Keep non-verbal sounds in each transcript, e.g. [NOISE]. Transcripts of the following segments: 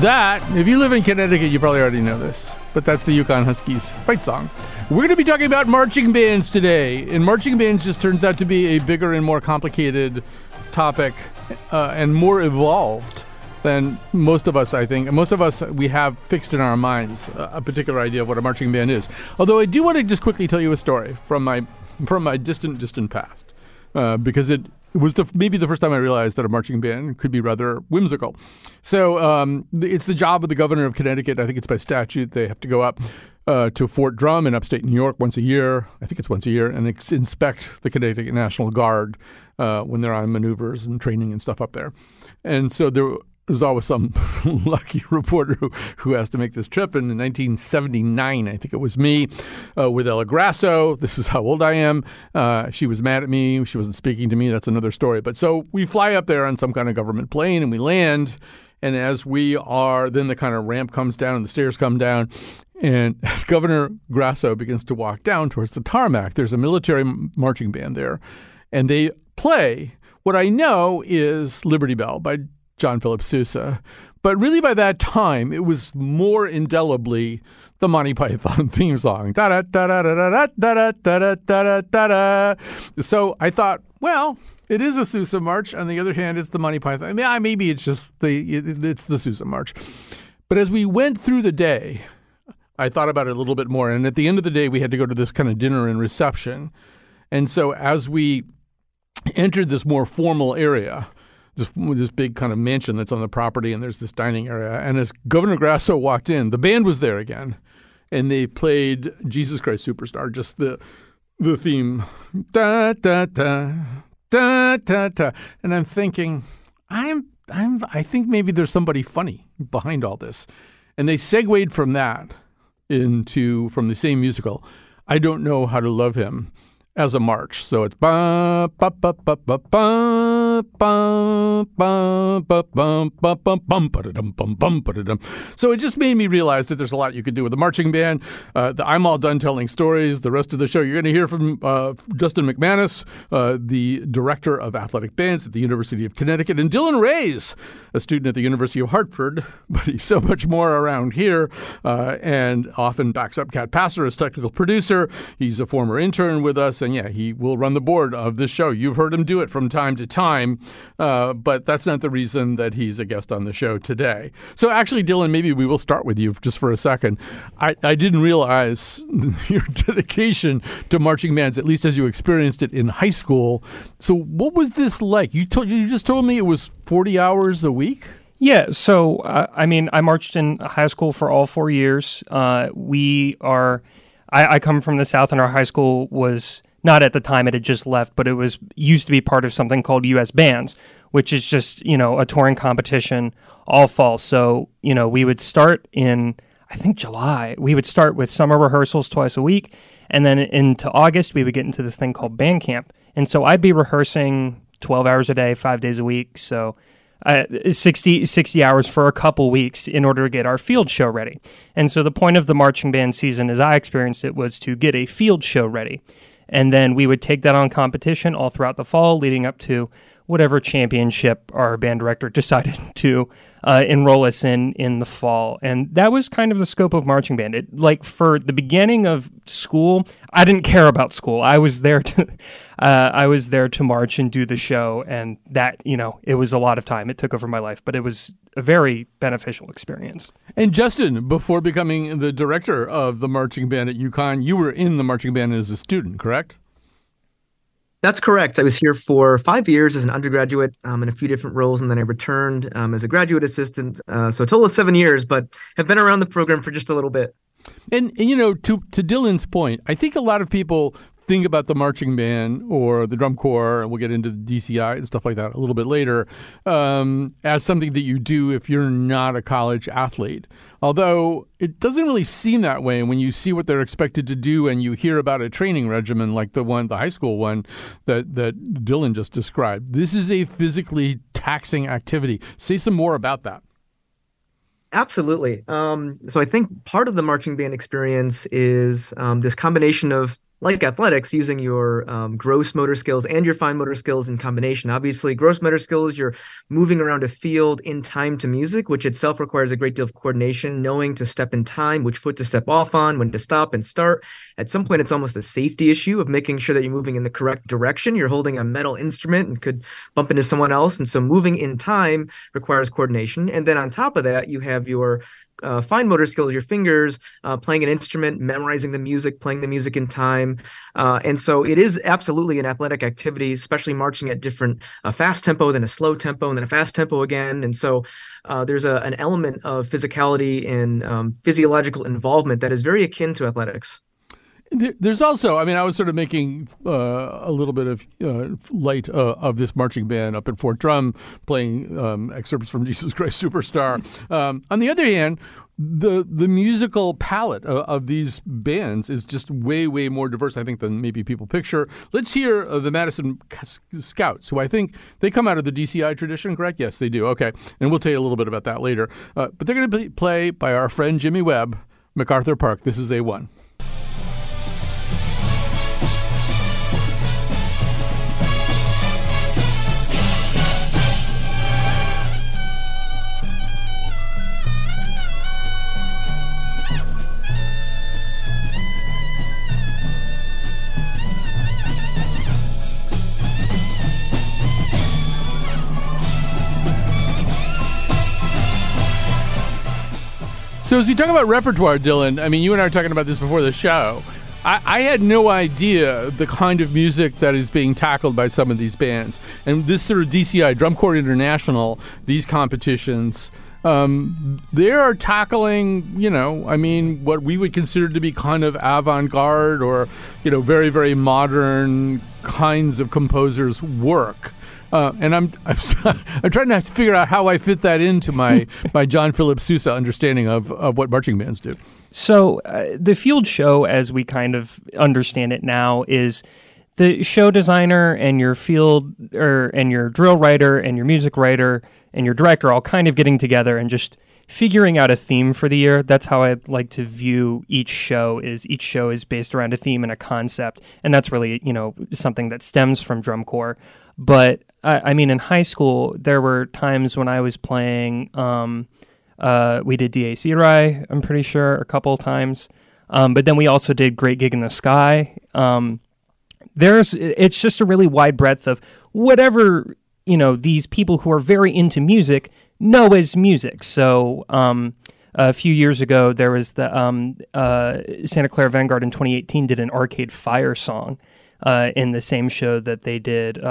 That, if you live in Connecticut, you probably already know this, but that's the UConn Huskies fight song. We're going to be talking about marching bands today, and marching bands just turns out to be a bigger and more complicated topic uh, and more evolved than most of us, I think. Most of us, we have fixed in our minds a particular idea of what a marching band is. Although I do want to just quickly tell you a story from my from my distant, distant past, uh, because it it was the, maybe the first time I realized that a marching band could be rather whimsical. So um, it's the job of the governor of Connecticut. I think it's by statute they have to go up uh, to Fort Drum in upstate New York once a year. I think it's once a year, and ex- inspect the Connecticut National Guard uh, when they're on maneuvers and training and stuff up there. And so there there's always some [LAUGHS] lucky reporter who, who has to make this trip. And in 1979, I think it was me uh, with Ella Grasso. This is how old I am. Uh, she was mad at me. She wasn't speaking to me. That's another story. But so we fly up there on some kind of government plane and we land. And as we are, then the kind of ramp comes down and the stairs come down. And [LAUGHS] as Governor Grasso begins to walk down towards the tarmac, there's a military marching band there. And they play what I know is Liberty Bell by John Philip Sousa. But really, by that time, it was more indelibly the Monty Python theme song. So I thought, well, it is a Sousa march. On the other hand, it's the Monty Python. I mean, maybe it's just the it's the Sousa march. But as we went through the day, I thought about it a little bit more. And at the end of the day, we had to go to this kind of dinner and reception. And so as we entered this more formal area, this this big kind of mansion that's on the property, and there's this dining area. And as Governor Grasso walked in, the band was there again, and they played Jesus Christ Superstar, just the the theme, da da da da da da. And I'm thinking, I'm I'm I think maybe there's somebody funny behind all this, and they segued from that into from the same musical. I don't know how to love him as a march. So it's ba ba ba ba ba ba so it just made me realize that there's a lot you could do with a marching band. Uh, the, I'm all done telling stories. The rest of the show, you're going to hear from uh, Justin McManus, uh, the director of athletic bands at the University of Connecticut, and Dylan Reyes, a student at the University of Hartford, but he's so much more around here and often backs up Cat Pastor as technical producer. He's a former intern with us, and yeah, he will run the board of this show. You've heard him do it from time to time time, uh, but that's not the reason that he's a guest on the show today. So, actually, Dylan, maybe we will start with you just for a second. I, I didn't realize [LAUGHS] your dedication to marching bands, at least as you experienced it in high school. So, what was this like? You told you just told me it was forty hours a week. Yeah, so uh, I mean, I marched in high school for all four years. Uh, we are, I, I, come from the South, and our high school was not at the time it had just left, but it was used to be part of something called US Bands, which is just, you know, a touring competition all fall. So, you know, we would start in I think July. We would start with summer rehearsals twice a week, and then into August we would get into this thing called band camp. And so I'd be rehearsing 12 hours a day, 5 days a week. So uh, 60, 60 hours for a couple weeks in order to get our field show ready. And so the point of the marching band season, as I experienced it, was to get a field show ready. And then we would take that on competition all throughout the fall, leading up to whatever championship our band director [LAUGHS] decided to uh, enroll us in in the fall. And that was kind of the scope of marching band. It, like for the beginning of school, I didn't care about school. I was there to [LAUGHS] uh, I was there to march and do the show, and that you know it was a lot of time. It took over my life, but it was a very beneficial experience. And Justin, before becoming the director of the marching band at UConn, you were in the marching band as a student, correct? That's correct. I was here for five years as an undergraduate um, in a few different roles, and then I returned um, as a graduate assistant. Uh, so a total of seven years, but have been around the program for just a little bit. And, and, you know, to to Dylan's point, I think a lot of people think about the marching band or the drum corps, and we'll get into the DCI and stuff like that a little bit later, um, as something that you do if you're not a college athlete. Although it doesn't really seem that way when you see what they're expected to do and you hear about a training regimen like the one, the high school one that, that Dylan just described. This is a physically taxing activity. Say some more about that. Absolutely. Um, so I think part of the marching band experience is um, this combination of like athletics, using your um, gross motor skills and your fine motor skills in combination. Obviously, gross motor skills, you're moving around a field in time to music, which itself requires a great deal of coordination, knowing to step in time, which foot to step off on, when to stop and start. At some point, it's almost a safety issue of making sure that you're moving in the correct direction. You're holding a metal instrument and could bump into someone else. And so moving in time requires coordination. And then on top of that, you have your uh, fine motor skills, your fingers, uh, playing an instrument, memorizing the music, playing the music in time. Uh, and so it is absolutely an athletic activity, especially marching at different uh, fast tempo, then a slow tempo, and then a fast tempo again. And so uh, there's a, an element of physicality and um, physiological involvement that is very akin to athletics. There's also, I mean, I was sort of making uh, a little bit of uh, light uh, of this marching band up in Fort Drum, playing um, excerpts from [LAUGHS] Jesus Christ Superstar. Um, on the other hand, the the musical palette of, of, these bands is just way way more diverse, I think, than maybe people picture. Let's hear uh, the Madison Scouts, who I think they come out of the DCI tradition, correct? Yes, they do. Okay, and we'll tell you a little bit about that later. Uh, but they're going to play by our friend Jimmy Webb, MacArthur Park. This is a one. So as we talk about repertoire, Dylan, I mean, you and I were talking about this before the show. I, I, had no idea the kind of music that is being tackled by some of these bands. And this sort of DCI, Drum Corps International, these competitions, um, they are tackling, you know, I mean, what we would consider to be kind of avant garde or, you know, very, very modern kinds of composers' work. Uh, and I'm, [LAUGHS] I'm I'm trying to figure out how I fit that into my [LAUGHS] my John Philip Sousa understanding of of what marching bands do. So uh, the field show, as we kind of understand it now, is the show designer and your field or and your drill writer and your music writer and your director all kind of getting together and just figuring out a theme for the year. That's how I like to view each show is each show is based around a theme and a concept. And that's really, you know, something that stems from drum corps. But I, I mean, in high school, there were times when I was playing. Um, uh, we did Dies Irae, I'm pretty sure, a couple of times. Um, but then we also did Great Gig in the Sky. Um, there's, it's just a really wide breadth of whatever you know these people who are very into music know as music. So um, a few years ago, there was the um, uh, Santa Clara Vanguard in 2018 did an Arcade Fire song uh, in the same show that they did.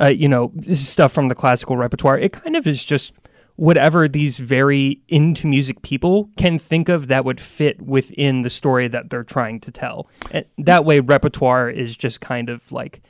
Uh, you know, stuff from the classical repertoire. It kind of is just whatever these very into music people can think of that would fit within the story that they're trying to tell. And that way, repertoire is just kind of like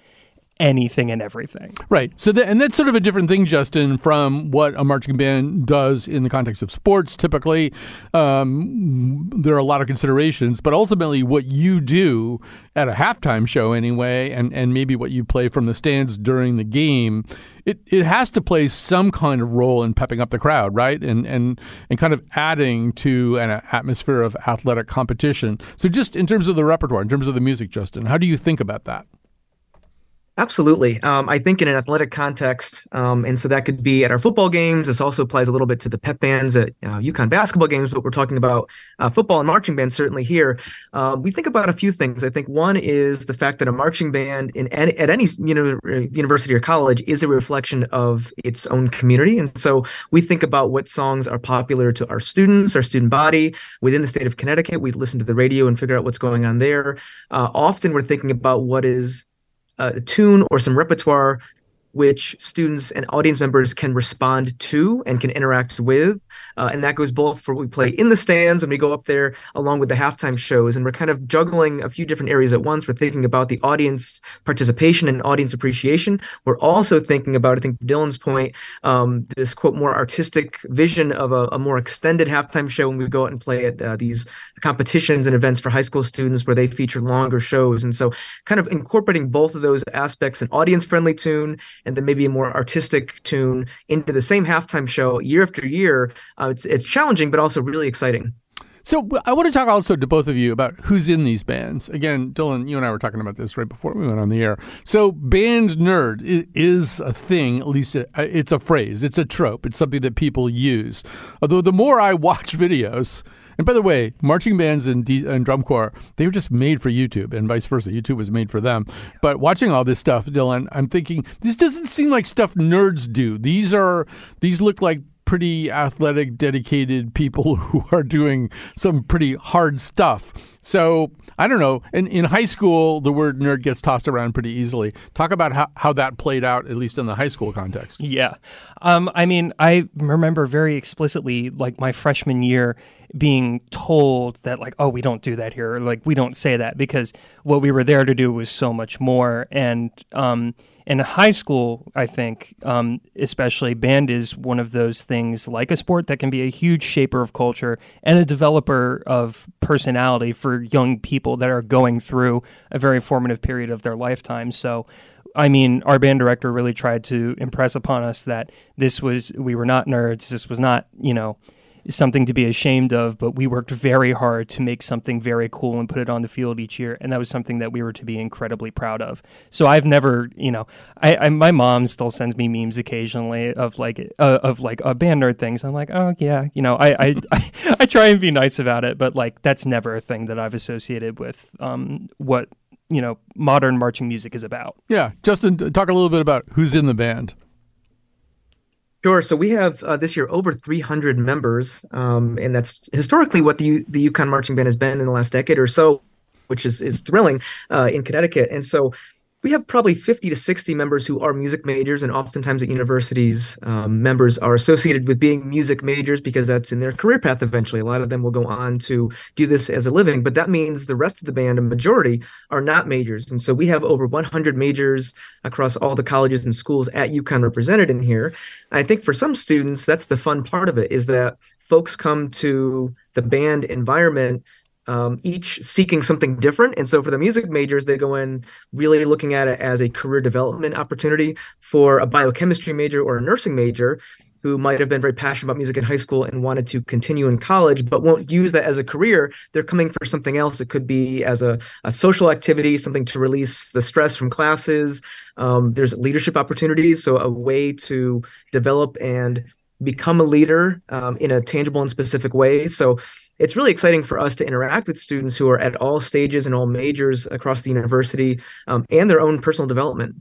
anything and everything. Right. So, that, and that's sort of a different thing, Justin, from what a marching band does in the context of sports. Typically, um, there are a lot of considerations, but ultimately, what you do at a halftime show, anyway, and, and maybe what you play from the stands during the game, it, it has to play some kind of role in pepping up the crowd, right? And and and kind of adding to an atmosphere of athletic competition. So, just in terms of the repertoire, in terms of the music, Justin, how do you think about that? Absolutely. Um, I think in an athletic context, um, and so that could be at our football games. This also applies a little bit to the pep bands at uh, UConn basketball games, but we're talking about uh, football and marching bands certainly here. Uh, we think about a few things. I think one is the fact that a marching band in any, at any you know, university or college is a reflection of its own community, and so we think about what songs are popular to our students, our student body within the state of Connecticut. We listen to the radio and figure out what's going on there. Uh, often, we're thinking about what is a tune or some repertoire which students and audience members can respond to and can interact with. Uh, and that goes both for what we play in the stands and we go up there, along with the halftime shows. And we're kind of juggling a few different areas at once. We're thinking about the audience participation and audience appreciation. We're also thinking about, I think, Dylan's point, um, this quote, more artistic vision of a, a, more extended halftime show when we go out and play at uh, these competitions and events for high school students where they feature longer shows. And so, kind of incorporating both of those aspects, an audience friendly tune and then maybe a more artistic tune into the same halftime show year after year. Uh, it's it's challenging, but also really exciting. So I want to talk also to both of you about who's in these bands. Again, Dylan, you and I were talking about this right before we went on the air. So band nerd is a thing. At least it's a phrase. It's a trope. It's something that people use. Although the more I watch videos and by the way, marching bands and, D- and drum corps, they were just made for YouTube and vice versa. YouTube was made for them. But watching all this stuff, Dylan, I'm thinking this doesn't seem like stuff nerds do. These are these look like pretty athletic, dedicated people [LAUGHS] who are doing some pretty hard stuff. So I don't know. In, in high school, the word nerd gets tossed around pretty easily. Talk about how, how that played out, at least in the high school context. Yeah. Um, I mean, I remember very explicitly, like my freshman year, being told that like oh we don't do that here like we don't say that because what we were there to do was so much more and um, in high school i think um, especially band is one of those things like a sport that can be a huge shaper of culture and a developer of personality for young people that are going through a very formative period of their lifetime so I mean, our band director really tried to impress upon us that this was, we were not nerds. This was not, you know, something to be ashamed of, but we worked very hard to make something very cool and put it on the field each year, and that was something that we were to be incredibly proud of. So I've never, you know, I, I my mom still sends me memes occasionally of like uh, of like uh, band nerd things. I'm like, oh yeah, you know, I I, [LAUGHS] I I try and be nice about it, but like that's never a thing that I've associated with um, what you know modern marching music is about. Yeah, Justin, talk a little bit about who's in the band. Sure. So we have uh, this year over 300 members, um, and that's historically what the the UConn marching band has been in the last decade or so, which is is thrilling uh, in Connecticut. And so we have probably 50 to 60 members who are music majors and oftentimes at universities um, members are associated with being music majors because that's in their career path eventually. A lot of them will go on to do this as a living but that means the rest of the band a majority are not majors. And so we have over 100 majors across all the colleges and schools at UConn represented in here. I think for some students that's the fun part of it is that folks come to the band environment um, each seeking something different. And so for the music majors, they go in really looking at it as a career development opportunity. For a biochemistry major or a nursing major, who might have been very passionate about music in high school and wanted to continue in college, but won't use that as a career, they're coming for something else. It could be as a, a social activity, something to release the stress from classes. Um, there's leadership opportunities, so a way to develop and become a leader um, in a tangible and specific way. So it's really exciting for us to interact with students who are at all stages and all majors across the university um, and their own personal development.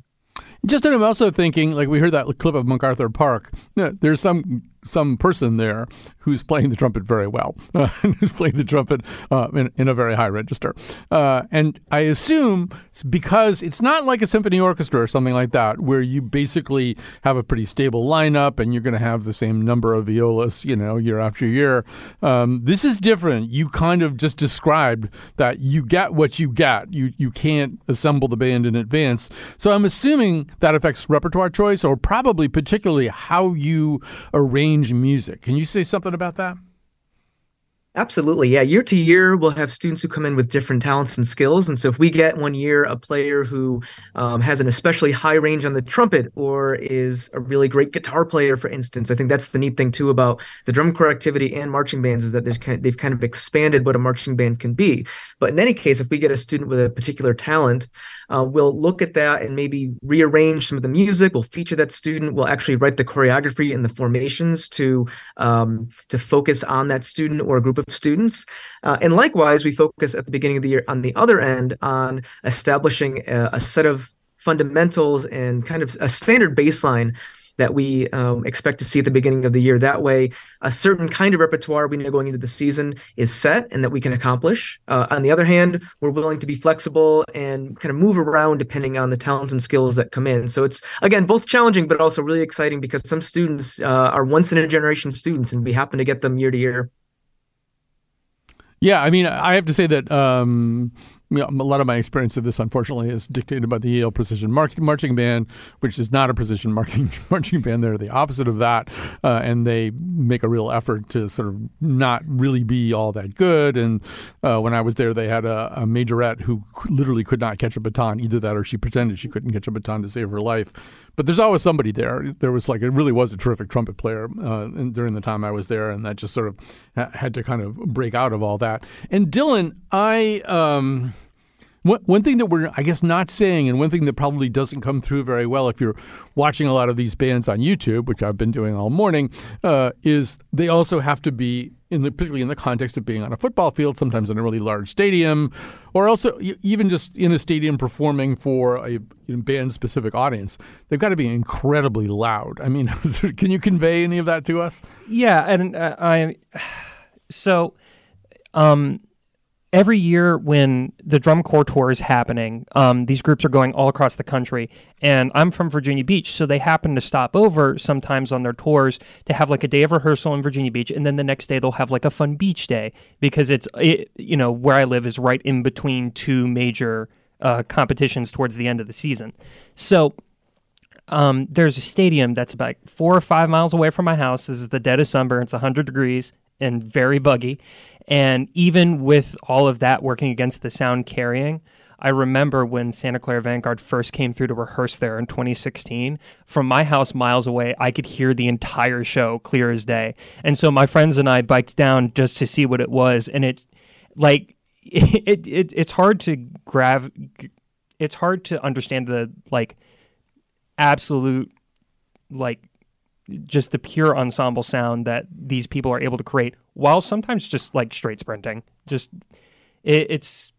Just I'm also thinking, like we heard that clip of MacArthur Park. There's some some person there who's playing the trumpet very well, [LAUGHS] uh, who's playing the trumpet uh, in, in, a very high register. Uh, and I assume because it's not like a symphony orchestra or something like that, where you basically have a pretty stable lineup and you're going to have the same number of violas, you know, year after year. Um, this is different. You kind of just described that you get what you get. You you can't assemble the band in advance. So I'm assuming that affects repertoire choice, or probably particularly how you arrange change music. Can you say something about that? Absolutely. Yeah. Year to year, we'll have students who come in with different talents and skills. And so if we get one year a player who um, has an especially high range on the trumpet or is a really great guitar player, for instance, I think that's the neat thing too about the drum corps activity and marching bands is that kind of, they've kind of expanded what a marching band can be. But in any case, if we get a student with a particular talent, uh, we'll look at that and maybe rearrange some of the music. We'll feature that student. We'll actually write the choreography and the formations to um, to focus on that student or a group of students. Uh, and likewise, we focus at the beginning of the year on the other end on establishing a, a set of fundamentals and kind of a standard baseline that we um, expect to see at the beginning of the year. That way, a certain kind of repertoire we know going into the season is set and that we can accomplish. Uh, on the other hand, we're willing to be flexible and kind of move around depending on the talents and skills that come in. So it's again both challenging but also really exciting because some students uh, are once in a generation students and we happen to get them year to year. Yeah, I mean, I have to say that um, you know, a lot of my experience of this, unfortunately, is dictated by the Yale Precision Marching Band, which is not a precision marching [LAUGHS] marching band. They're the opposite of that, uh, and they make a real effort to sort of not really be all that good. And uh, when I was there, they had a, a majorette who literally could not catch a baton, either that or she pretended she couldn't catch a baton to save her life. But there's always somebody there. There was like it really was a terrific trumpet player uh, during the time I was there, and that just sort of had to kind of break out of all that. And Dylan, I. Um, one thing that we're, I guess, not saying, and one thing that probably doesn't come through very well if you're watching a lot of these bands on YouTube, which I've been doing all morning, uh, is they also have to be in the, particularly in the context of being on a football field, sometimes in a really large stadium, or also even just in a stadium performing for a band-specific audience. They've got to be incredibly loud. I mean, [LAUGHS] can you convey any of that to us? Yeah, and uh, I [SIGHS] so. Um, every year when the drum corps tour is happening, um, these groups are going all across the country. And I'm from Virginia Beach, so they happen to stop over sometimes on their tours to have like a day of rehearsal in Virginia Beach, and then the next day they'll have like a fun beach day because it's it, you know where I live is right in between two major uh, competitions towards the end of the season. So. Um, there's a stadium that's about four or five miles away from my house. This is the dead of summer. It's 100 degrees and very buggy. And even with all of that working against the sound carrying, I remember when Santa Clara Vanguard first came through to rehearse there in 2016. From my house miles away, I could hear the entire show clear as day. And so my friends and I biked down just to see what it was. And it, like, [LAUGHS] it, it it's hard to grab, it's hard to understand the, like, absolute, like, just the pure ensemble sound that these people are able to create while sometimes just like straight sprinting. Just it, it's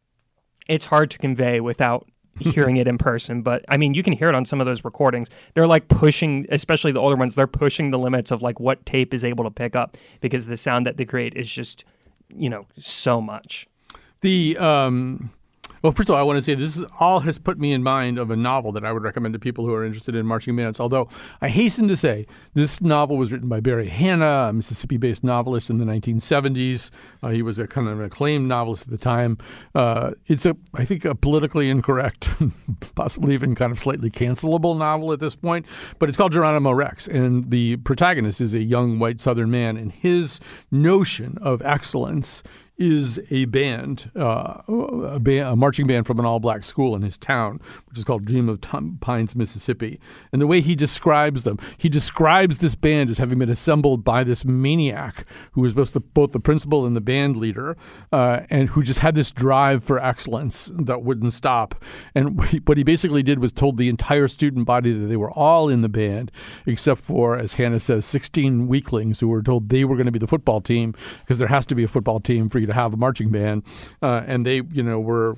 it's hard to convey without [LAUGHS] hearing it in person but i mean you can hear it on some of those recordings. They're like pushing especially the older ones they're pushing the limits of like what tape is able to pick up because the sound that they create is just you know so much. The um well, first of all, I want to say this is, all has put me in mind of a novel that I would recommend to people who are interested in marching bands. Although I hasten to say this novel was written by Barry Hannah, a Mississippi-based novelist in the 1970s. Uh, he was a kind of an acclaimed novelist at the time. Uh, it's a, I think, a politically incorrect, [LAUGHS] possibly even kind of slightly cancelable novel at this point. But it's called Geronimo Rex, and the protagonist is a young white Southern man, and his notion of excellence is a band, uh, a, a marching band from an all-black school in his town, which is called Dream of Pines, Mississippi. And the way he describes them, he describes this band as having been assembled by this maniac who was both the, both the principal and the band leader, uh, and who just had this drive for excellence that wouldn't stop. And what [LAUGHS] he, what he basically did was told the entire student body that they were all in the band, except for, as Hannah says, 16 weaklings who were told they were going to be the football team because there has to be a football team for you to have a marching band, uh, and they, you know, were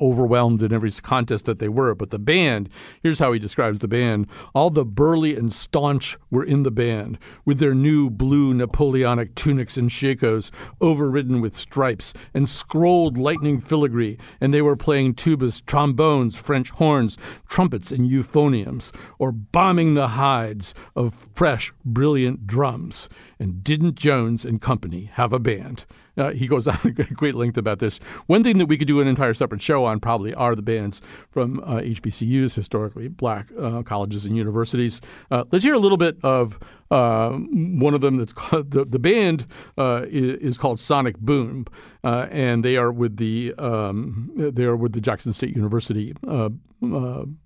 overwhelmed in every contest that they were. But the band, here's how he describes the band: all the burly and staunch were in the band with their new blue Napoleonic tunics and shakos overridden with stripes and scrolled lightning filigree, and they were playing tubas, trombones, French horns, trumpets, and euphoniums, or bombing the hides of fresh, brilliant drums. And didn't Jones and Company have a band? Uh, he goes [LAUGHS] on at great length about this. One thing that we could do an entire separate show on probably are the bands from uh, HBCUs, historically black uh, colleges and universities. Uh, let's hear a little bit of uh, one of them. That's called, the the band uh, is, called Sonic Boom, and they are with the um, they are with the Jackson State University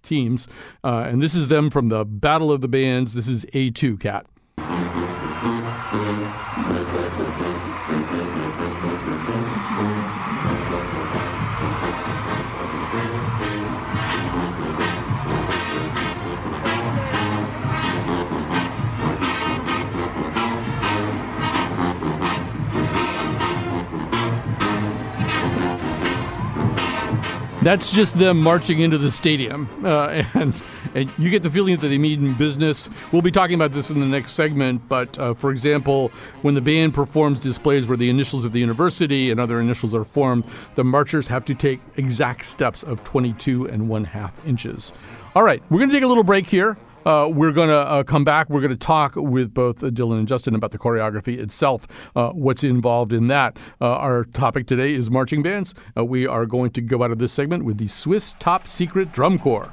teams, and this is them from the Battle of the Bands. This is A2 Cat. That's just them marching into the stadium, uh, [LAUGHS] and and you get the feeling that they mean business. We'll be talking about this in the next segment, but uh, for example, when the band performs displays where the initials of the university and other initials are formed, the marchers have to take exact steps of 22 and one half inches. All right, we're going to take a little break here. Uh, we're going to uh, come back. We're going to talk with both Dylan and Justin about the choreography itself, uh, what's involved in that. Uh, our topic today is marching bands. Uh, we are going to go out of this segment with the Swiss Top Secret Drum Corps.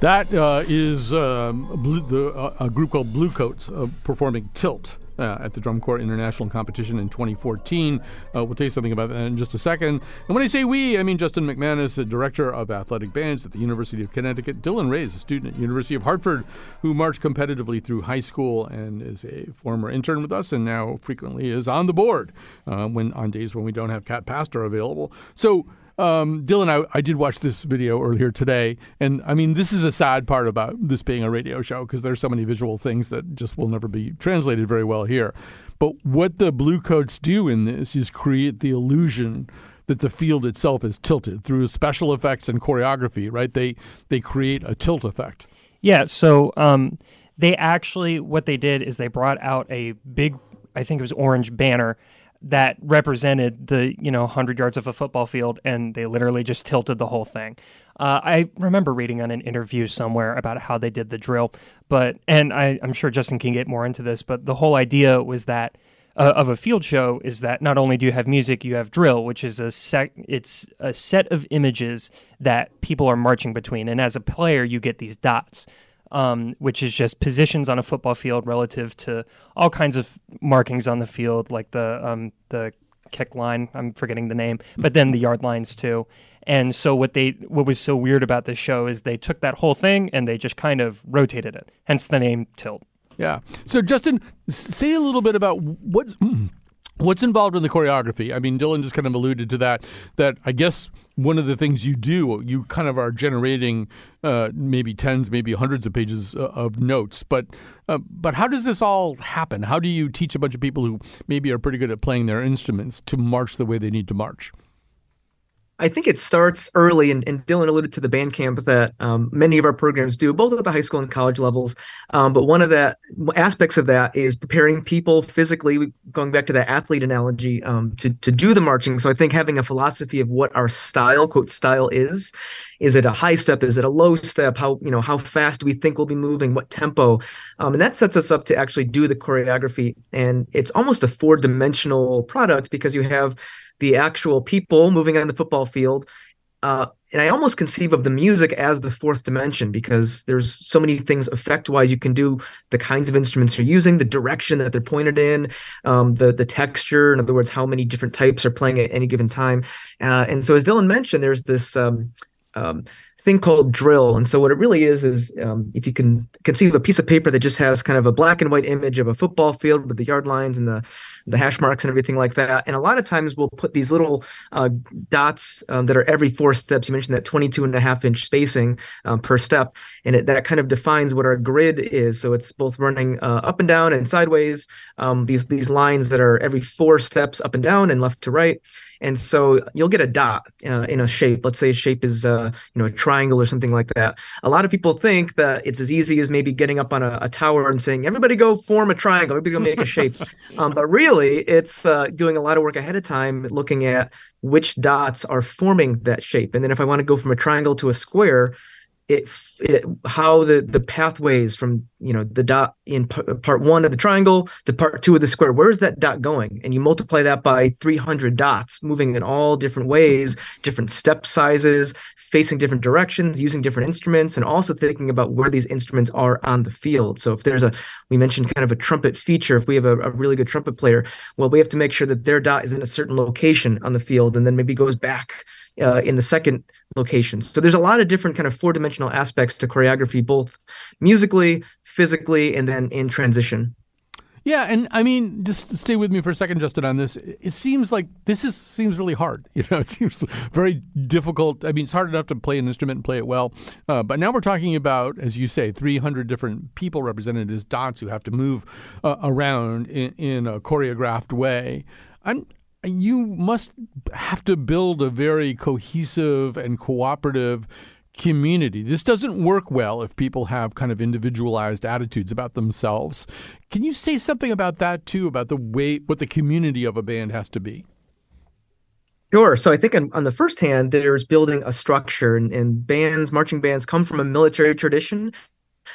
That uh, is um, blue, the, uh, a group called Bluecoats uh, performing Tilt. Uh, at the Drum Corps International Competition in 2014. Uh, we'll tell you something about that in just a second. And when I say we, I mean Justin McManus, the director of athletic bands at the University of Connecticut. Dylan Ray is a student at University of Hartford, who marched competitively through high school and is a former intern with us, and now frequently is on the board uh, when on days when we don't have Cat Pastor available. So um, Dylan, I, I did watch this video earlier today, and I mean, this is a sad part about this being a radio show because there's so many visual things that just will never be translated very well here. But what the Bluecoats do in this is create the illusion that the field itself is tilted through special effects and choreography, right? They they create a tilt effect. Yeah. So um, they actually what they did is they brought out a big, I think it was orange banner that represented the you know 100 yards of a football field and they literally just tilted the whole thing. Uh, i remember reading on an interview somewhere about how they did the drill but and I, am sure justin can get more into this but the whole idea was that uh, of a field show is that not only do you have music you have drill which is a set it's a set of images that people are marching between and as a player you get these dots um, which is just positions on a football field relative to all kinds of markings on the field, like the um, the kick line. I'm forgetting the name, but then the yard lines too. And so what they what was so weird about this show is they took that whole thing and they just kind of rotated it. Hence the name Tilt. Yeah. So Justin, say a little bit about what's What's involved in the choreography? I mean, Dylan just kind of alluded to that. That I guess one of the things you do, you kind of are generating uh, maybe tens, maybe hundreds of pages uh, of notes. But uh, but how does this all happen? How do you teach a bunch of people who maybe are pretty good at playing their instruments to march the way they need to march? I think it starts early, and, and Dylan alluded to the band camp that um, many of our programs do, both at the high school and college levels. Um, but one of the aspects of that is preparing people physically, going back to that athlete analogy, um, to to do the marching. So I think having a philosophy of what our style, quote style, is. Is it a high step? Is it a low step? How you know how fast we think we'll be moving? What tempo? Um, and that sets us up to actually do the choreography. And it's almost a four dimensional product because you have the actual people moving on the football field uh, and I almost conceive of the music as the fourth dimension because there's so many things effect wise you can do the kinds of instruments you're using, the direction that they're pointed in, um, the the texture, in other words, how many different types are playing at any given time. Uh, and so, as Dylan mentioned, there's this um, um, thing called drill. And so what it really is is um, if you can conceive a piece of paper that just has kind of a black and white image of a football field with the yard lines and the the hash marks and everything like that. And a lot of times we'll put these little uh, dots um, that are every four steps. You mentioned that 22 and a half inch spacing um, per step. And it, that kind of defines what our grid is. So it's both running uh, up and down and sideways, um, these, these lines that are every four steps up and down and left to right. And so you'll get a dot uh, in a shape. Let's say a shape is, uh, you know, a triangle or something like that. A lot of people think that it's as easy as maybe getting up on a, a tower and saying, "Everybody go form a triangle. Everybody go make a shape." [LAUGHS] Um, but really, it's uh, doing a lot of work ahead of time, looking at which dots are forming that shape. And then if I want to go from a triangle to a square, it, it, how the the pathways from you know the dot in part one of the triangle to part two of the square where's that dot going? And you multiply that by 300 dots moving in all different ways different step sizes facing different directions using different instruments and also thinking about where these instruments are on the field. So if there's a we mentioned kind of a trumpet feature if we have a, a really good trumpet player well we have to make sure that their dot is in a certain location on the field and then maybe goes back uh, in the second location. So there's a lot of different kind of four dimensional aspects to choreography, both musically, physically, and then in transition. Yeah, and I mean, just stay with me for a second, Justin, on this. It seems like this is seems really hard. [LAUGHS] You know, it seems very difficult. I mean, it's hard enough to play an instrument and play it well, uh, but now we're talking about, as you say, 300 different people represented as dots who have to move uh, around in, in a choreographed way. I'm you must have to build a very cohesive and cooperative community. This doesn't work well if people have kind of individualized attitudes about themselves. Can you say something about that too, about the way what the community of a band has to be? Sure. So I think on, on the first hand, there's building a structure, and, and bands, marching bands, come from a military tradition.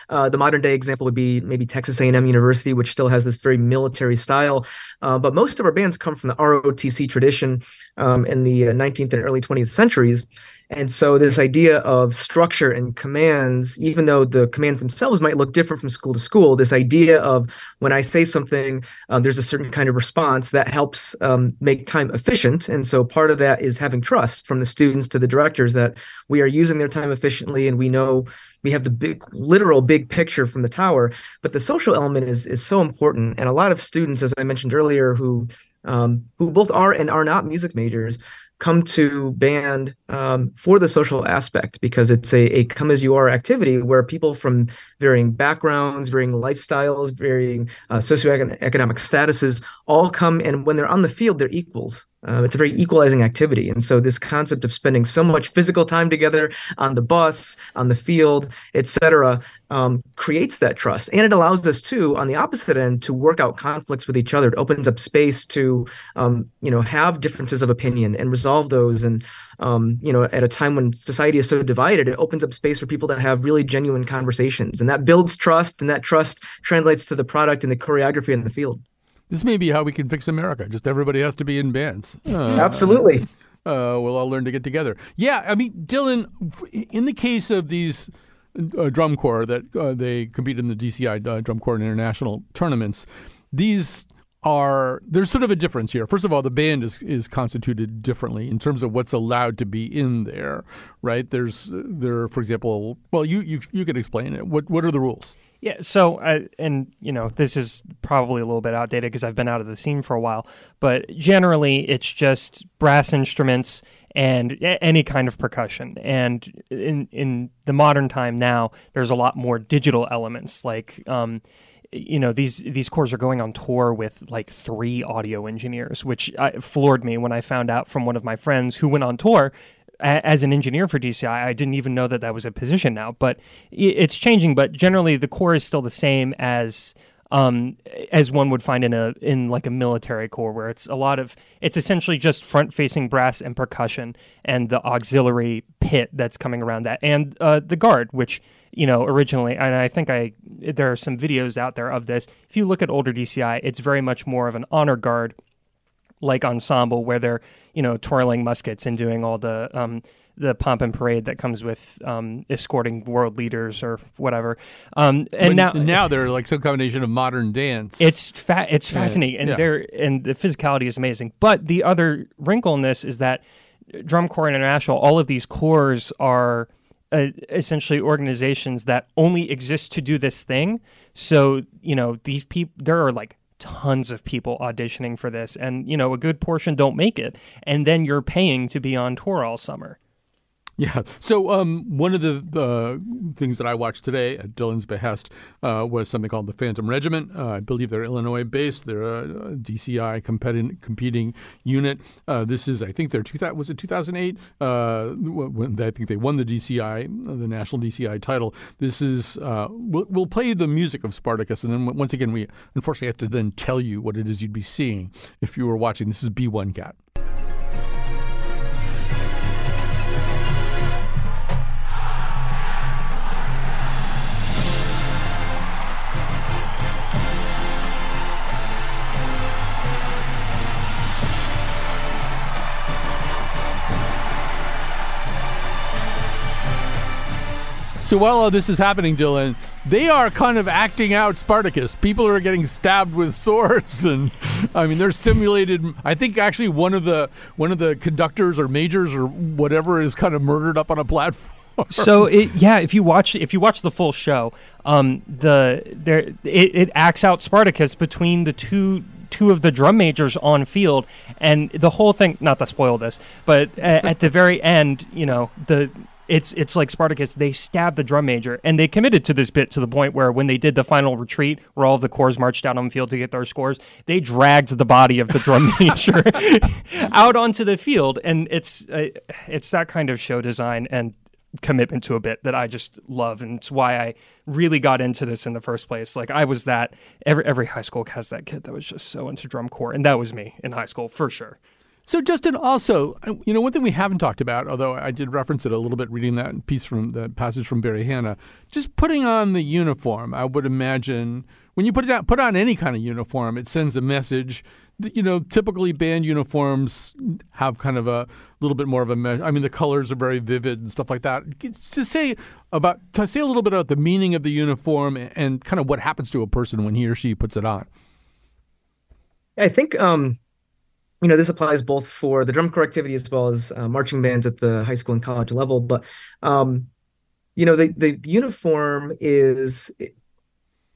Uh, the modern day example would be maybe Texas A&M University, which still has this very military style. Uh, but most of our bands come from the ROTC tradition um, in the 19th uh, and early 20th centuries. And so this idea of structure and commands, even though the commands themselves might look different from school to school, this idea of when I say something, um, there's a certain kind of response that helps um, make time efficient. And so part of that is having trust from the students to the directors that we are using their time efficiently and we know we have the big literal big picture from the tower. But the social element is is so important. And a lot of students, as I mentioned earlier, who um, who both are and are not music majors come to band um, for the social aspect because it's a, a come as you are activity where people from varying backgrounds, varying lifestyles, varying uh, socioeconomic statuses all come and when they're on the field, they're equals. Uh, it's a very equalizing activity. And so this concept of spending so much physical time together on the bus, on the field, etc., um, creates that trust. And it allows us too, on the opposite end, to work out conflicts with each other. It opens up space to, um, you know, have differences of opinion and resolve those. And, um, you know, at a time when society is so divided, it opens up space for people to have really genuine conversations. And that builds trust, and that trust translates to the product and the choreography in the field this may be how we can fix America. Just everybody has to be in bands. Uh, Absolutely. Uh, we'll all learn to get together. Yeah, I mean, Dylan, in the case of these uh, drum corps that uh, they compete in the DCI uh, Drum Corps International tournaments, these are there's sort of a difference here. First of all, the band is is constituted differently in terms of what's allowed to be in there, right? There's there, for example, well, you you you can explain it. What what are the rules? Yeah, so uh, and you know this is probably a little bit outdated because I've been out of the scene for a while, but generally it's just brass instruments and any kind of percussion. And in in the modern time now, there's a lot more digital elements like. Um, you know these these corps are going on tour with like three audio engineers, which uh, floored me when I found out from one of my friends who went on tour as an engineer for DCI, I didn't even know that that was a position now. But it's changing. But generally, the core is still the same as um, as one would find in a in like a military corps, where it's a lot of it's essentially just front facing brass and percussion, and the auxiliary pit that's coming around that, and uh, the guard, which you know originally, and I think I there are some videos out there of this. If you look at older DCI, it's very much more of an honor guard like ensemble where they're you know twirling muskets and doing all the um, the pomp and parade that comes with um, escorting world leaders or whatever. Um, and But now now they're like some combination of modern dance. it's fa- it's fascinating, and yeah. they're and the physicality is amazing. But the other wrinkle in this is that Drum Corps International, all of these corps are uh, essentially organizations that only exist to do this thing. So you know these people, there are like tons of people auditioning for this, and you know a good portion don't make it, and then you're paying to be on tour all summer. Yeah. So um, one of the, the things that I watched today at Dylan's behest uh, was something called the Phantom Regiment. Uh, I believe they're Illinois based. They're a, DCI competing, competing unit. Uh, this is, I think, their two, was it 2008? Uh, when I think they won the DCI, the national DCI title. This is uh, we'll, we'll play the music of Spartacus, and then once again, we unfortunately have to then tell you what it is you'd be seeing if you were watching. This is B1 Cat. So while all this is happening, Dylan, they are kind of acting out Spartacus. People are getting stabbed with [LAUGHS] swords, and I mean, they're simulated. I think actually one of the one of the conductors or majors or whatever is kind of murdered up on a platform. so it, yeah, if you watch if you watch the full show, um, the there it, it acts out Spartacus between the two two of the drum majors on field, and the whole thing. Not to spoil this, but a, at the very end, you know the. It's it's like Spartacus. They stabbed the drum major, and they committed to this bit to the point where when they did the final retreat, where all of the corps marched out on the field to get their scores, they dragged the body of the drum [LAUGHS] major [LAUGHS] out onto the field, and it's uh, it's that kind of show design and commitment to a bit that I just love, and it's why I really got into this in the first place. Like I was that every every high school has that kid that was just so into drum corps, and that was me in high school for sure. So, Justin, also, you know, one thing we haven't talked about, although I did reference it a little bit reading that piece from the passage from Barry Hannah, just putting on the uniform. I would imagine when you put it out, put on any kind of uniform, it sends a message. That, you know, typically band uniforms have kind of a little bit more of a. Me- I mean, the colors are very vivid and stuff like that. It's to say about to say a little bit about the meaning of the uniform and kind of what happens to a person when he or she puts it on. I think um, you know this applies both for the drum corps activity as well as uh, marching bands at the high school and college level. But um, you know the the uniform is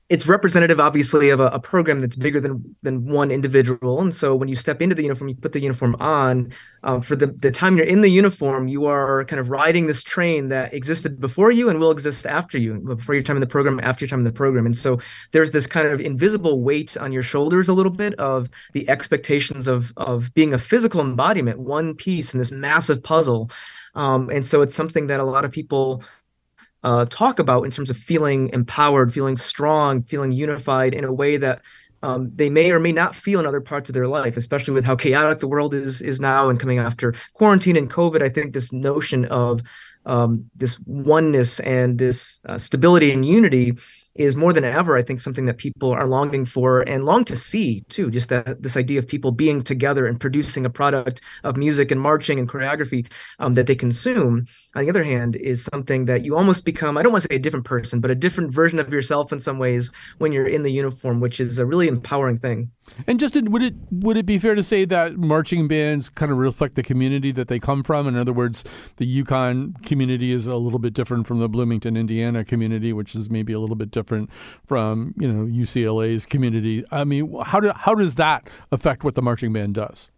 it's representative obviously of a, a, program that's bigger than than one individual. And so when you step into the uniform you put the uniform on um, for the, the time you're in the uniform you are kind of riding this train that existed before you and will exist after you before your time in the program after your time in the program. And so there's this kind of invisible weight on your shoulders a little bit of the expectations of of being a physical embodiment one piece in this massive puzzle. Um, and so it's something that a lot of people uh, talk about in terms of feeling empowered, feeling strong, feeling unified in a way that um, they may or may not feel in other parts of their life, especially with how chaotic the world is is now and coming after quarantine and COVID. I think this notion of um, this oneness and this uh, stability and unity is more than ever, I think, something that people are longing for and long to see too. Just that this idea of people being together and producing a product of music and marching and choreography um, that they consume. On the other hand, is something that you almost become. I don't want to say a different person, but a different version of yourself in some ways when you're in the uniform, which is a really empowering thing. And Justin, would it would it be fair to say that marching bands kind of reflect the community that they come from? In other words, the UConn community is a little bit different from the Bloomington, Indiana community, which is maybe a little bit different from you know UCLA's community. I mean, how do how does that affect what the marching band does?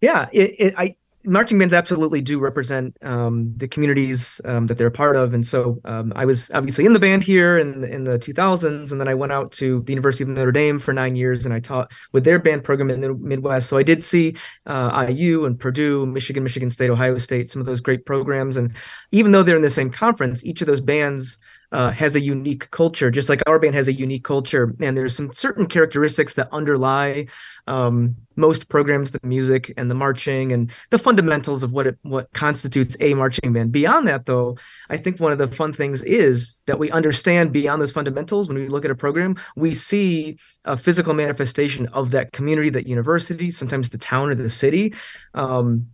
Yeah, it, it, I marching bands absolutely do represent um, the communities um, that they're a part of, and so um, I was obviously in the band here in the, in the 2000s, and then I went out to the University of Notre Dame for nine years, and I taught with their band program in the Midwest. So I did see uh, IU and Purdue, Michigan, Michigan State, Ohio State, some of those great programs, and even though they're in the same conference, each of those bands uh, has a unique culture, just like our band has a unique culture. And there's some certain characteristics that underlie um, most programs, the music and the marching and the fundamentals of what it what constitutes a marching band. Beyond that, though, I think one of the fun things is that we understand beyond those fundamentals when we look at a program, we see a physical manifestation of that community, that university, sometimes the town or the city. Um,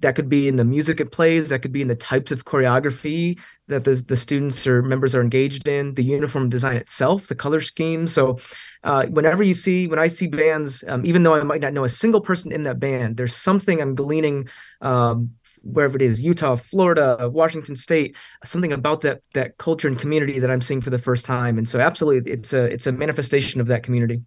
that could be in the music it plays, that could be in the types of choreography that the, the students or members are engaged in, the uniform design itself, the color scheme. So, uh, whenever you see, when I see bands, um, even though I might not know a single person in that band, there's something I'm gleaning um, wherever it is utah florida washington state something about that that culture and community that i'm seeing for the first time and so absolutely it's a it's a manifestation of that community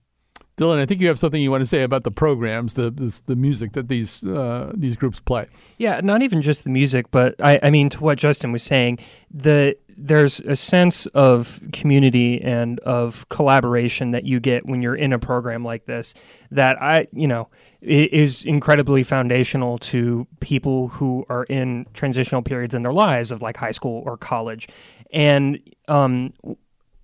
Dylan, I think you have something you want to say about the programs, the the, the music that these uh, these groups play. Yeah, not even just the music, but I, I mean to what Justin was saying, the there's a sense of community and of collaboration that you get when you're in a program like this that I, you know, is incredibly foundational to people who are in transitional periods in their lives of like high school or college. And um,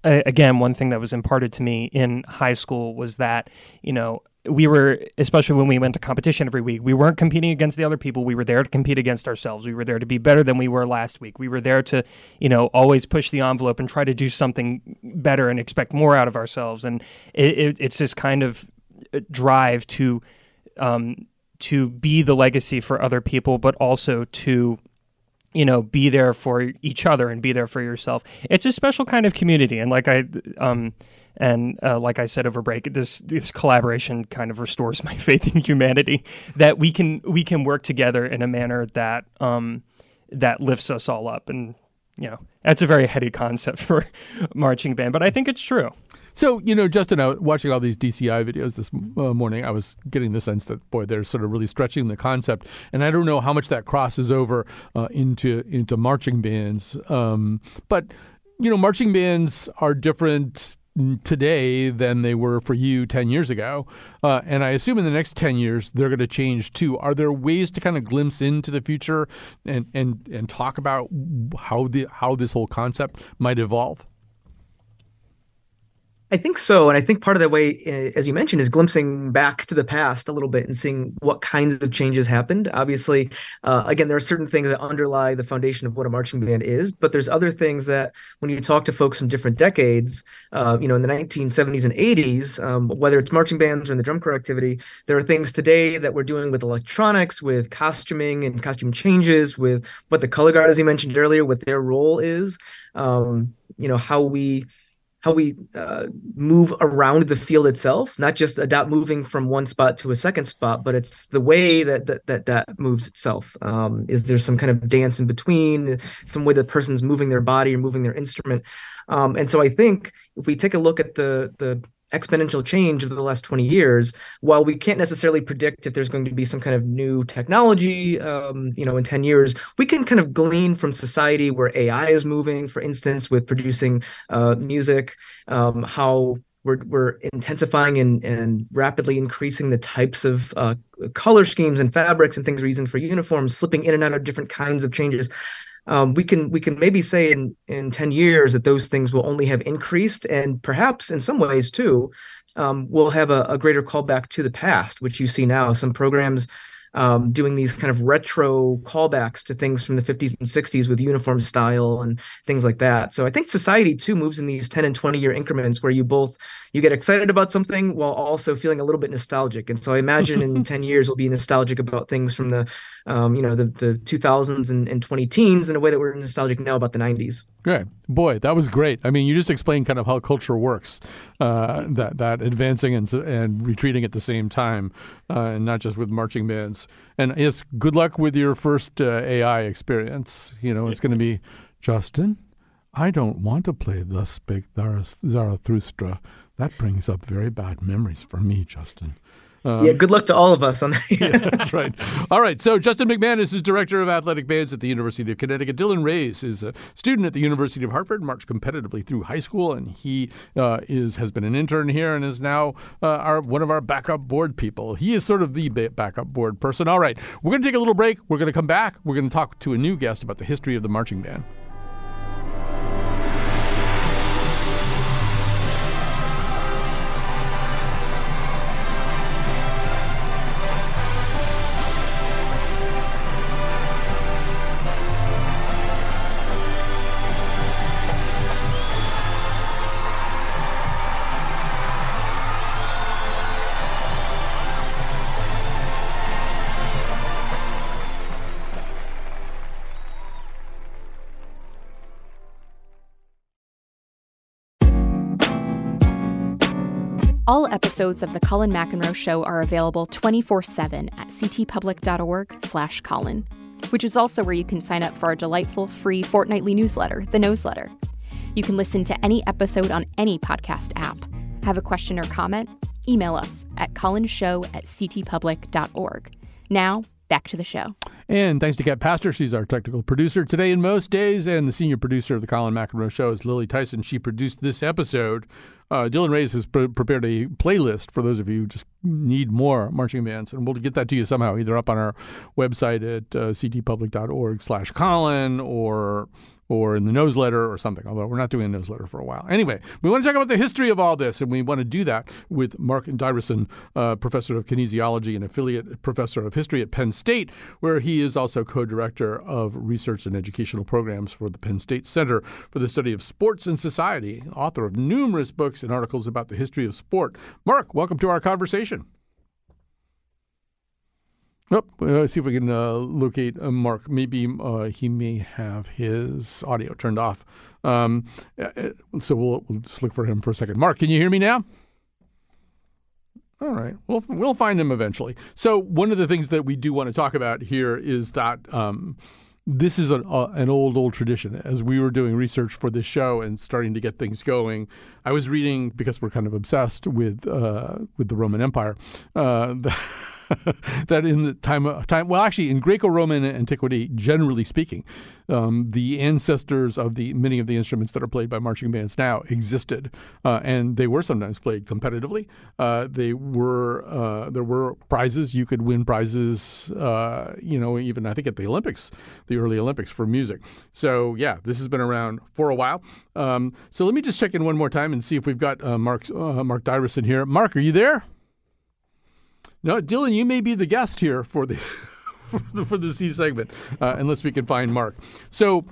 again, one thing that was imparted to me in high school was that, you know, we were, especially when we went to competition every week, we weren't competing against the other people. We were there to compete against ourselves. We were there to be better than we were last week. We were there to, you know, always push the envelope and try to do something better and expect more out of ourselves. And it, it, it's this kind of uh, drive to, um, to be the legacy for other people, but also to you know be there for each other and be there for yourself. It's a special kind of community. And like i um and uh, like i said over break this this collaboration kind of restores [LAUGHS] my faith in humanity that we can we can work together in a manner that um that lifts us all up. And you know that's a very heady concept [LAUGHS] for marching band but i think it's true so, you know, Justin, I, watching all these DCI videos this uh, morning, I was getting the sense that, boy, they're sort of really stretching the concept. And I don't know how much that crosses over uh, into, into marching bands. Um, but, you know, marching bands are different today than they were for you 10 years ago. Uh, and I assume in the next 10 years, they're going to change too. Are there ways to kind of glimpse into the future and, and, and talk about how, the, how this whole concept might evolve? I think so. And I think part of that way, eh, as you mentioned, is glimpsing back to the past a little bit and seeing what kinds of changes happened. Obviously, uh, again, there are certain things that underlie the foundation of what a marching band is, but there's other things that when you talk to folks from different decades, uh, you know, in the 1970s and 80s, um, whether it's marching bands or in the drum corps activity, there are things today that we're doing with electronics, with costuming and costume changes, with what the color guard, as you mentioned earlier, what their role is, um, you know, how we how we uh, move around the field itself, not just adapt moving from one spot to a second spot, but it's the way that that that, that moves itself. Um, is there some kind of dance in between, some way the person's moving their body or moving their instrument? Um, and so I think if we take a look at the the exponential change over the last 20 years while we can't necessarily predict if there's going to be some kind of new technology um, you know in 10 years we can kind of glean from society where ai is moving for instance with producing uh, music um, how we're, we're intensifying and, and rapidly increasing the types of uh, color schemes and fabrics and things using for uniforms slipping in and out of different kinds of changes um, we can we can maybe say in in 10 years that those things will only have increased and perhaps in some ways too um, will have a, a, greater callback to the past which you see now. Some programs um, doing these kind of retro callbacks to things from the 50s and 60s with uniform style and things like that so i think society too moves in these 10 and 20 year increments where you both you get excited about something while also feeling a little bit nostalgic. And so I imagine in [LAUGHS] 10 years we'll be nostalgic about things from the, um, you know, the, the 2000s and, and 20 teens in a way that we're nostalgic now about the 90s. Great. Boy, that was great. I mean, you just explained kind of how culture works, uh, that, that advancing and, and retreating at the same time, uh, and not just with marching bands. And yes, good luck with your first uh, AI experience. You know, it's going to be Justin. I don't want to play Thus Spake Zarathustra that brings up very bad memories for me, Justin. Um, yeah, good luck to all of us on that. [LAUGHS] yeah, that's right. All right. So Justin McManus is director of athletic bands at the University of Connecticut. Dylan Reyes is a student at the University of Hartford, marched competitively through high school, and he uh, is has been an intern here and is now uh, our one of our backup board people. He is sort of the backup board person. All right. We're going to take a little break. We're going to come back. We're going to talk to a new guest about the history of the marching band. All episodes of The Colin McEnroe Show are available 24-7 at ctpublic.org slash Colin, which is also where you can sign up for our delightful free fortnightly newsletter, The Noseletter. You can listen to any episode on any podcast app. Have a question or comment? Email us at colinshow at ctpublic.org. Now, back to the show. And thanks to Cat Pastor, she's our technical producer today and most days, and the senior producer of the Colin McEnroe Show is Lily Tyson. She produced this episode. Uh, Dylan Reyes has pre- prepared a playlist for those of you who just need more marching bands, and we'll get that to you somehow, either up on our website at uh, ctpublic.org slash Colin or or in the newsletter or something, although we're not doing a newsletter for a while. Anyway, we want to talk about the history of all this, and we want to do that with Mark Dyreson, uh, professor of kinesiology and affiliate professor of history at Penn State, where he is also co director of research and educational programs for the Penn State Center for the Study of Sports and Society, author of numerous books and articles about the history of sport. Mark, welcome to our conversation. Oh, let's see if we can uh, locate uh, Mark. Maybe uh, he may have his audio turned off. Um, uh, so we'll, we'll just look for him for a second. Mark, can you hear me now? All right, we'll we'll find him eventually. So one of the things that we do want to talk about here is that. Um, this is an, uh, an old, old tradition. As we were doing research for this show and starting to get things going, I was reading because we're kind of obsessed with uh, with the Roman Empire. Uh, [LAUGHS] [LAUGHS] that in the time of time well actually in Greco-Roman antiquity generally speaking um, the ancestors of the many of the instruments that are played by marching bands now existed uh, and they were sometimes played competitively. Uh, they were uh, there were prizes. You could win prizes uh, you know even I think at the Olympics the early Olympics for music. So yeah this has been around for a while. Um, so let me just check in one more time and see if we've got uh, Mark uh, Mark Dyreson here. Mark are you there no, Dylan, you may be the guest here [LAUGHS] for the for the C segment, uh, unless we can find Mark. So.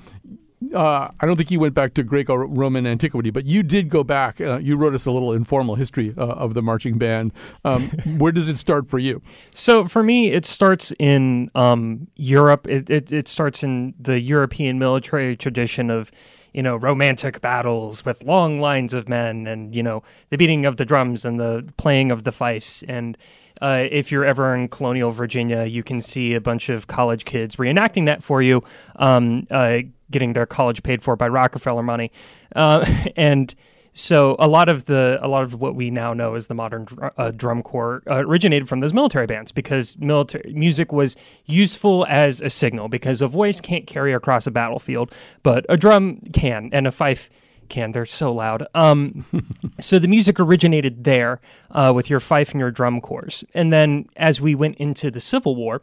Uh, I don't think you went back to Greco-Roman antiquity, but you did go back. Uh, you wrote us a little informal history uh, of the marching band. Um, [LAUGHS] where does it start for you? So for me, it starts in um, Europe. It, it, it starts in the European military tradition of you know, romantic battles with long lines of men and, you know, the beating of the drums and the playing of the fifes. And uh, if you're ever in colonial Virginia, you can see a bunch of college kids reenacting that for you, um, uh, getting their college paid for by Rockefeller money, uh, [LAUGHS] and so a lot of the a lot of what we now know as the modern dr- uh, drum corps originated from those military bands because military music was useful as a signal because a voice can't carry across a battlefield, but a drum can, and a fife can. They're so loud. Um, [LAUGHS] so the music originated there uh, with your fife and your drum corps. And then as we went into the Civil War,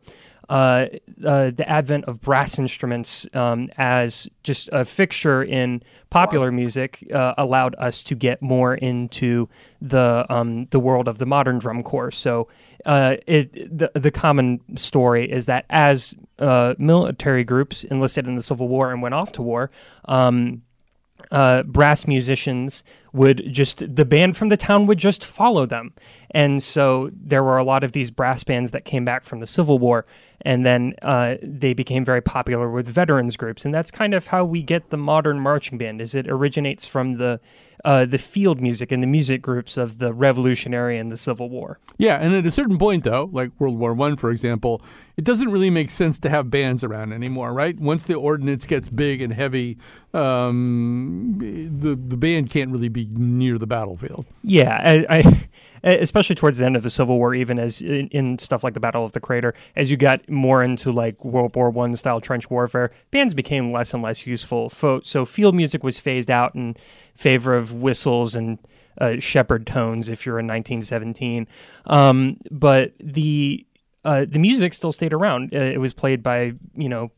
uh, uh, the advent of brass instruments um, as just a fixture in popular music uh, allowed us to get more into the um, the world of the modern drum corps. So uh, it the, the common story is that as uh, military groups enlisted in the Civil War and went off to war. Um, uh, brass musicians would just the band from the town would just follow them and so there were a lot of these brass bands that came back from the civil war and then uh, they became very popular with veterans groups and that's kind of how we get the modern marching band is it originates from the uh, the field music and the music groups of the Revolutionary and the Civil War. Yeah, and at a certain point, though, like World War One, for example, it doesn't really make sense to have bands around anymore, right? Once the ordnance gets big and heavy, um, the the band can't really be near the battlefield. Yeah, I, I [LAUGHS] especially towards the end of the Civil War, even as in, in, stuff like the Battle of the Crater, as you got more into like World War One style trench warfare, bands became less and less useful. So field music was phased out in favor of whistles and uh, Shepard tones if you're in 1917. Um, but the uh, the music still stayed around. Uh, it was played by you know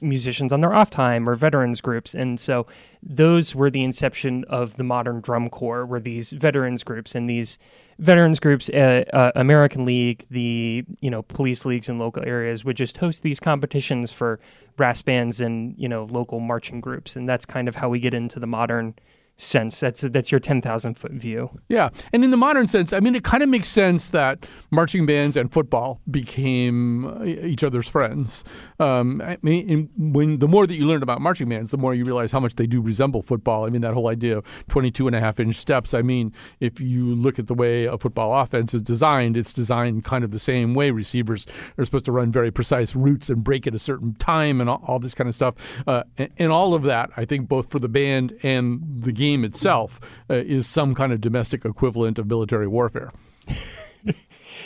musicians on their off time or veterans groups. And so those were the inception of the modern drum corps were these veterans groups. And these veterans groups uh, uh, American Legion the you know police leagues in local areas would just host these competitions for brass bands and you know local marching groups. And that's kind of how we get into the modern sense. That's that's your ten thousand foot view. Yeah, and in the modern sense, I mean, it kind of makes sense that marching bands and football became uh, each other's friends. Um, I mean, when the more that you learn about marching bands, the more you realize how much they do resemble football. I mean, that whole idea of 22 and a half inch steps. I mean, if you look at the way a football offense is designed, it's designed kind of the same way. Receivers are supposed to run very precise routes and break at a certain time, and all, all this kind of stuff. Uh, and, and all of that, I think, both for the band and the game itself uh, is some kind of domestic equivalent of military warfare.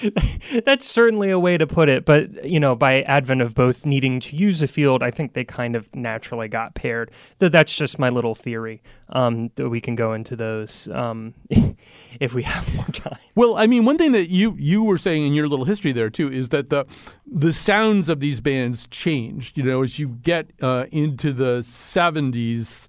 [LAUGHS] That's certainly a way to put it, but you know, by advent of both needing to use a field, I think they kind of naturally got paired. That that's just my little theory. Um, that we can go into those um, [LAUGHS] if we have more time. Well, I mean, one thing that you you were saying in your little history there too is that the the sounds of these bands changed. You know, as you get uh, into the seventies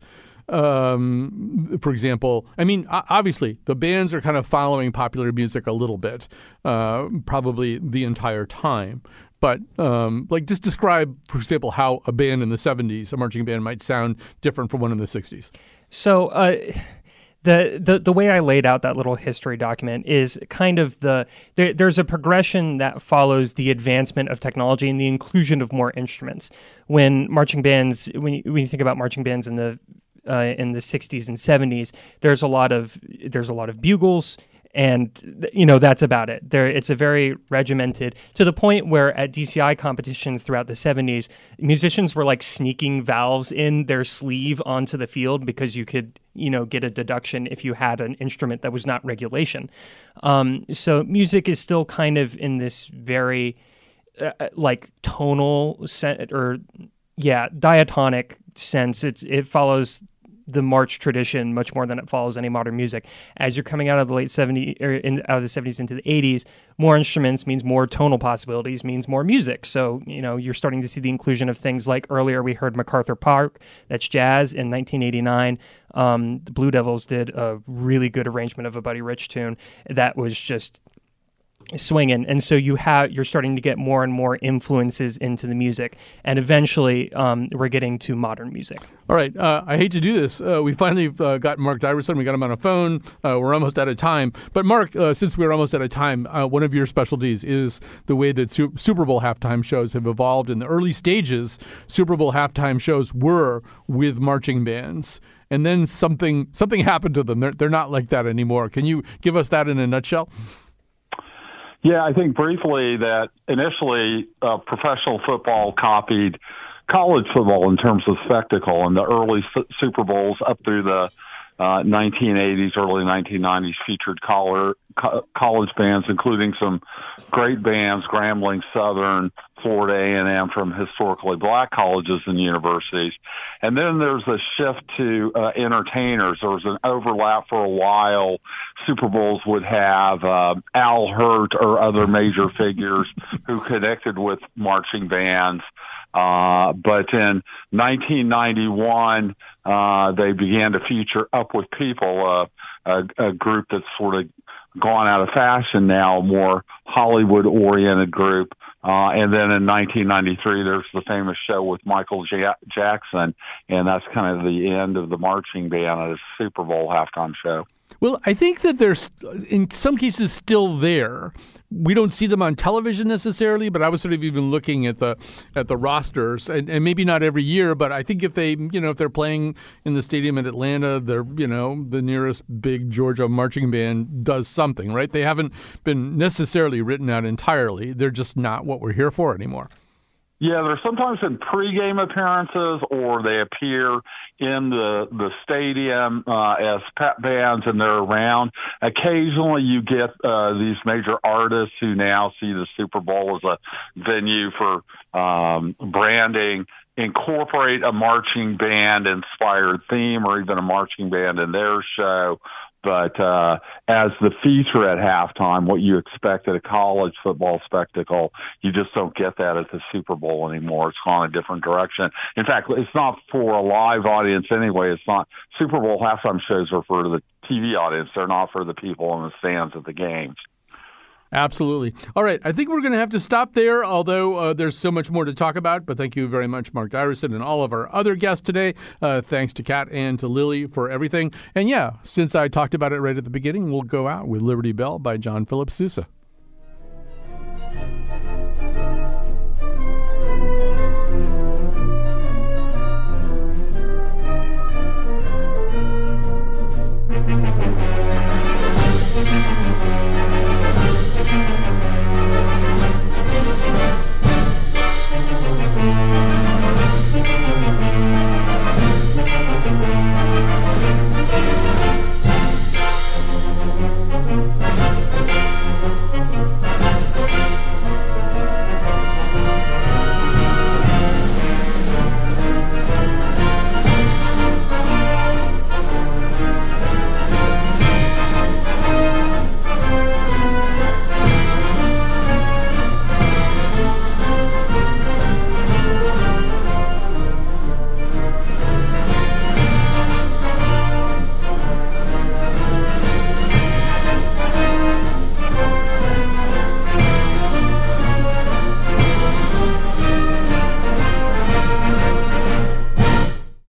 um, for example, I mean, obviously the bands are kind of following popular music a little bit, uh, probably the entire time. But um, like, just describe, for example, how a band in the '70s, a marching band, might sound different from one in the '60s. So. Uh, the, the the way I laid out that little history document is kind of the there, there's a progression that follows the advancement of technology and the inclusion of more instruments. When marching bands, when you, when you think about marching bands in the uh, in the 60s and 70s there's a lot of there's a lot of bugles and you know that's about it. There it's a very regimented to the point where at DCI competitions throughout the 70s musicians were like sneaking valves in their sleeve onto the field because you could you know get a deduction if you had an instrument that was not regulation. Um, so music is still kind of in this very uh, uh like tonal set or yeah diatonic sense. It's it follows the march tradition much more than it follows any modern music. As you're coming out of the late 70s or in, out of the 70s into the 80s, more instruments means more tonal possibilities, means more music. So, you know, you're starting to see the inclusion of things like earlier we heard MacArthur Park, that's jazz in 1989. Um, the Blue Devils did a really good arrangement of a Buddy Rich tune that was just swinging. And so you have you're starting to get more and more influences into the music. And eventually um, we're getting to modern music. All right uh, i hate to do this. Uh, we finally uh, got mark Dyreson. We got him on a phone. Uh, we're almost out of time. But mark uh, since we're almost out of time uh, one of your specialties is the way that Su- super bowl halftime shows have evolved in the early stages. Super bowl halftime shows were with marching bands. And then something something happened to them. They're, they're not like that anymore. Can you give us that in a nutshell yeah, I think briefly that initially uh, professional football copied college football in terms of spectacle, and the early Super Bowls up through the uh, 1980s, early 1990s featured collar, co- college bands, including some great bands, Grambling, Southern, Florida A&M from historically black colleges and universities. And then there's a shift to uh, entertainers. There was an overlap for a while. Super Bowls would have uh, Al Hirt or other major figures who connected with marching bands. Uh, but in 1991, uh, they began to feature Up with People, uh, a, a group that's sort of gone out of fashion now, more Hollywood oriented group. Uh, and then in 1993, there's the famous show with Michael J- Jackson, and that's kind of the end of the marching band at a Super Bowl halftime show. Well, I think that they're in some cases still there. We don't see them on television necessarily, but I was sort of even looking at the at the rosters, and, and maybe not every year, but I think if they, you know, if they're playing in the stadium in Atlanta, they're, you know, the nearest big Georgia marching band does something, right? They haven't been necessarily written out entirely. They're just not what we're here for anymore. Yeah, they're sometimes in pregame appearances, or they appear in the the stadium uh, as pep bands, and they're around. Occasionally, you get uh, these major artists who now see the Super Bowl as a venue for um, branding, incorporate a marching band inspired theme, or even a marching band in their show. But uh, as the feature at halftime, what you expect at a college football spectacle, you just don't get that at the Super Bowl anymore. It's gone a different direction. In fact, it's not for a live audience anyway. It's not Super Bowl halftime shows are for the TV audience. They're not for the people in the stands at the games. Absolutely. All right. I think we're going to have to stop there, although uh, there's so much more to talk about. But thank you very much, Mark Dyreson, and all of our other guests today. Uh, thanks to Cat and to Lily for everything. And yeah, since I talked about it right at the beginning, we'll go out with Liberty Bell by John Philip Sousa.